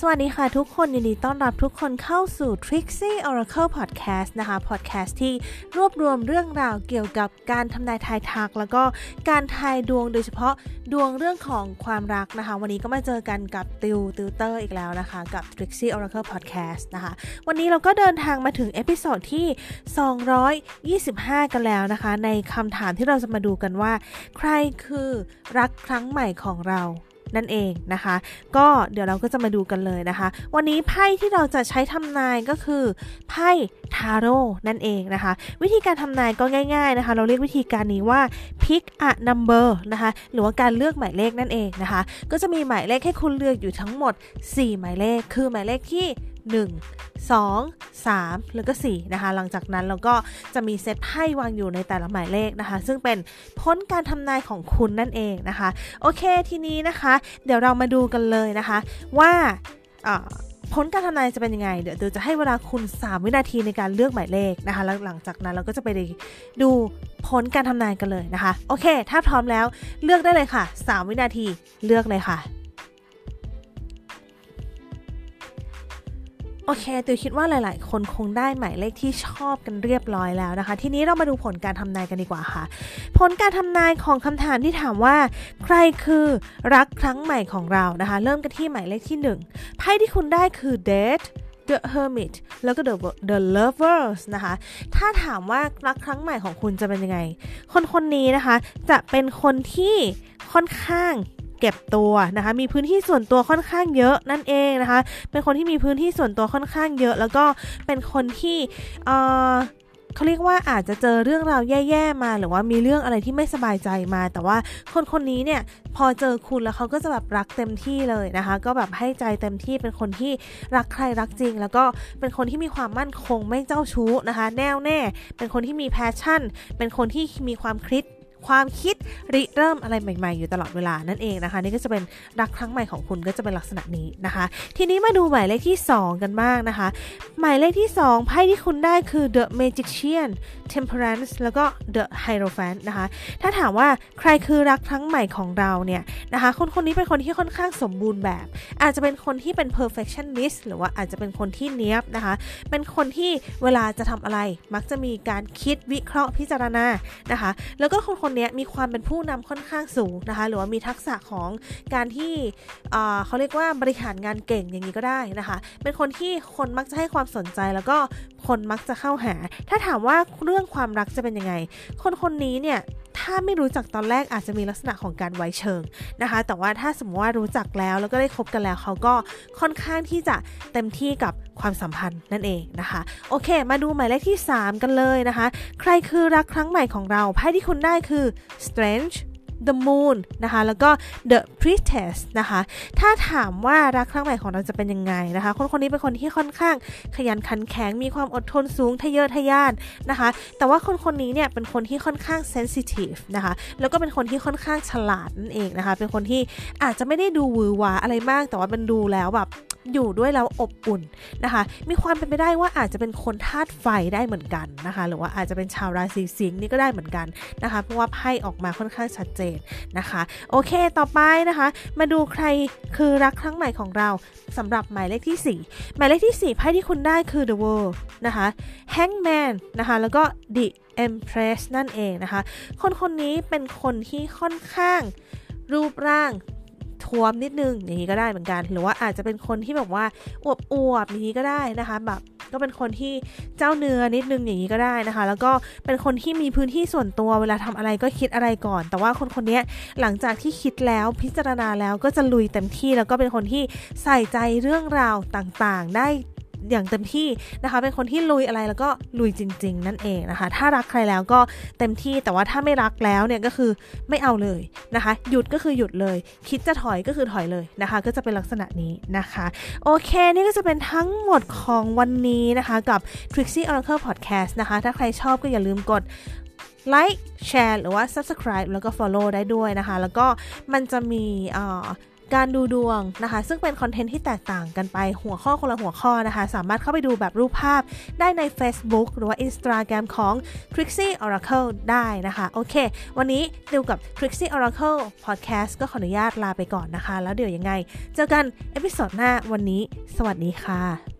สวัสดีค่ะทุกคนยินดีต้อนรับทุกคนเข้าสู่ Trixie Oracle Podcast นะคะ podcast ที่รวบรวมเรื่องราวเกี่ยวกับการทำนายทายทัก แล้วก็การทายดวงโดยเฉพาะดวงเรื่องของความรักนะคะ วันนี้ก็มาเจอกันกับดิวติวเตอร์อีกแล้วนะคะ กับ Trixie Oracle Podcast นะคะ วันนี้เราก็เดินทางมาถึง episode ที่ 225 กันแล้วนะคะ ในคำถามที่เราจะมาดูกันว่า ใครคือรักครั้งใหม่ของเรา นั่นเองนะคะ ก็เดี๋ยวเราก็จะมาดูกันเลยนะคะ วันนี้ไพ่ที่เราจะใช้ทำนายก็คือไพ่ทาโร่นั่นเองนะคะ วิธีการทำนายก็ง่าย ๆนะคะ เราเรียกวิธีการนี้ว่า pick a number นะคะ หรือว่าการเลือกหมายเลขนั่นเองนะคะ ก็จะมีหมายเลขให้คุณเลือกอยู่ทั้งหมด 4 หมายเลข คือหมายเลขที่1 2 3 แล้วก็ 4 นะคะ หลังจากนั้นเราก็จะมีเซตไพ่วางอยู่ในแต่ละหมายเลขนะคะ ซึ่งเป็นพ้นการทำนายของคุณนั่นเองนะคะ โอเคทีนี้นะคะ เดี๋ยวเรามาดูกันเลยนะคะ ว่าผลการทำนายจะเป็นยังไง เดี๋ยวจะให้เวลาคุณ 3 วินาทีในการเลือกหมายเลขนะคะแล้วหลังจากนั้นเราก็จะไปดูผลการทำนายกันเลยนะคะ โอเค ถ้าพร้อมแล้วเลือกได้เลยค่ะ 3 วินาทีเลือกเลยค่ะ โอเคตือคิดว่าหลาย ๆ คนคงได้หมายเลขที่ชอบกันเรียบร้อยแล้วนะคะ ทีนี้เรามาดูผลการทำนายกันดีกว่าค่ะ ผลการทำนายของคำถามที่ถามว่า ใครคือรักครั้งใหม่ของเรานะคะ เริ่มกันที่หมายเลขที่1ไพ่ที่คุณได้คือ date The Hermit แล้วก็ The The Lovers นะคะ ถ้าถามว่ารักครั้งใหม่ของคุณจะเป็นยังไง คนคนนี้นะคะ จะเป็นคนที่ค่อนข้าง เก็บตัวนะคะ มีพื้นที่ส่วนตัวค่อนข้างเยอะนั่นเองนะคะ เป็นคนที่มีพื้นที่ส่วนตัวค่อนข้างเยอะ แล้วก็เป็นคนที่เขาเรียกว่าอาจจะเจอเรื่องราวแย่ๆมา หรือว่ามีเรื่องอะไรที่ไม่สบายใจมา แต่ว่าคนคนนี้เนี่ยพอเจอคุณแล้วเขาก็จะแบบรักเต็มที่เลยนะคะ ก็แบบให้ใจเต็มที่เป็นคนที่รักใครรักจริง แล้วก็เป็นคนที่มีความมั่นคงไม่เจ้าชู้นะคะ แน่วแน่ เป็นคนที่มีแพชชั่น เป็นคนที่มีความคิด ความคิดริเริ่มอะไรใหม่ ๆ อยู่ตลอดเวลานั่นเองนะคะ นี่ก็จะเป็นรักครั้งใหม่ของคุณก็จะเป็นลักษณะนี้นะคะ ทีนี้มาดูหมายเลขที่ 2 กันบ้างนะคะ หมายเลขที่ 2 ไพ่ที่คุณได้คือ The Magician Temperance แล้วก็ The Hierophant นะคะ ถ้าถามว่าใครคือรักครั้งใหม่ของเราเนี่ยนะคะ คนคนนี้เป็นคนที่ค่อนข้างสมบูรณ์แบบ อาจจะเป็นคนที่เป็น perfectionist หรือว่าอาจจะเป็นคนที่เนี้ยบนะคะ เป็นคนที่เวลาจะทำอะไรมักจะมีการคิดวิเคราะห์พิจารณานะคะ แล้วก็คนคนนี้มีความเป็นผู้นำค่อนข้างสูงนะคะ หรือว่ามีทักษะของการที่เขาเรียกว่าบริหารงานเก่งอย่างนี้ก็ได้นะคะ เป็นคนที่คนมักจะให้ความสนใจแล้วก็คนมักจะเข้าหา ถ้าถามว่าเรื่องความรักจะเป็นยังไง คนคนนี้เนี่ย ถ้าไม่รู้จักตอนแรกอาจจะมีลักษณะของการไว้เชิงนะคะ แต่ว่าถ้าสมมติว่ารู้จักแล้วแล้วก็ได้คบกันแล้วเขาก็ค่อนข้างที่จะเต็มที่กับความสัมพันธ์นั่นเองนะคะ โอเค มาดูหมายเลขที่ 3 กันเลยนะคะ ใครคือรักครั้งใหม่ของเราไพ่ที่คุณได้คือ strange the moon นะคะ แล้วก็ the priestess นะคะ ถ้าถามว่ารักครั้งใหม่ของเราจะเป็นยังไงนะคะ คนคนนี้เป็นคนที่ค่อนข้างขยันขันแข็ง มีความอดทนสูงทะเยอทะยานนะคะ แต่ว่าคนคนนี้เนี่ยเป็นคนที่ค่อนข้าง sensitive นะคะ แล้วก็เป็นคนที่ค่อนข้างฉลาดนั่นเองนะคะ เป็นคนที่อาจจะไม่ได้ดูวือวาอะไรมาก แต่ว่ามันดูแล้วแบบ อยู่ด้วยแล้วอบอุ่นนะคะ มีความเป็นไปได้ว่าอาจจะเป็นคนธาตุไฟได้เหมือนกันนะคะ หรือว่าอาจจะเป็นชาวราศีสิงห์นี่ก็ได้เหมือนกันนะคะ เพราะว่าไพ่ออกมาค่อนข้างชัดเจนนะคะ โอเค ต่อไปนะคะ มาดูใครคือรักครั้งใหม่ของเราสำหรับหมายเลขที่ 4 หมายเลขที่ 4 ไพ่ที่คุณได้คือ The World นะคะ Hangman นะคะ แล้วก็ The Empress นั่นเองนะคะ คนคนนี้เป็นคนที่ค่อนข้างรูปร่าง วมนิดนึงอย่างนี้ก็ได้เหมือนกัน หรือว่าอาจจะเป็นคนที่แบบว่าอวบอวบอย่างนี้ก็ได้นะคะแบบก็เป็นคนที่เจ้าเนื้อนิดนึงอย่างนี้ก็ได้นะคะ แล้วก็เป็นคนที่มีพื้นที่ส่วนตัวเวลาทำอะไรก็คิดอะไรก่อน แต่ว่าคนคนนี้หลังจากที่คิดแล้วพิจารณาแล้วก็จะลุยเต็มที่แล้วก็เป็นคนที่ใส่ใจเรื่องราวต่างๆ ได้ อย่างเต็มที่นะคะ เป็นคนที่ลุยอะไรแล้วก็ลุยจริง ๆ นั่นเองนะคะ ถ้ารักใครแล้วก็เต็มที่แต่ว่าถ้าไม่รักแล้วเนี่ยก็คือไม่เอาเลยนะคะ หยุดก็คือหยุดเลย คิดจะถอยก็คือถอยเลยนะคะ ก็จะเป็นลักษณะนี้นะคะ โอเค นี่ก็จะเป็นทั้งหมดของวันนี้นะคะกับ Trixie Oracle Podcast นะคะ ถ้าใครชอบก็อย่าลืมกดไลค์แชร์หรือว่า subscribe แล้วก็ follow ได้ด้วยนะคะ แล้วก็มันจะมีอ่า การดูดวงนะคะ ซึ่งเป็นคอนเทนต์ที่แตกต่างกันไปหัวข้อคนละหัวข้อนะคะ สามารถเข้าไปดูแบบรูปภาพได้ใน Facebook หรือว่า Instagram ของ Trixie Oracle ได้นะคะ โอเค วันนี้ดิวกับ Trixie Oracle Podcast ก็ขออนุญาตลาไปก่อนนะคะ แล้วเดี๋ยวยังไง เจอกัน episode หน้าวันนี้ สวัสดีค่ะ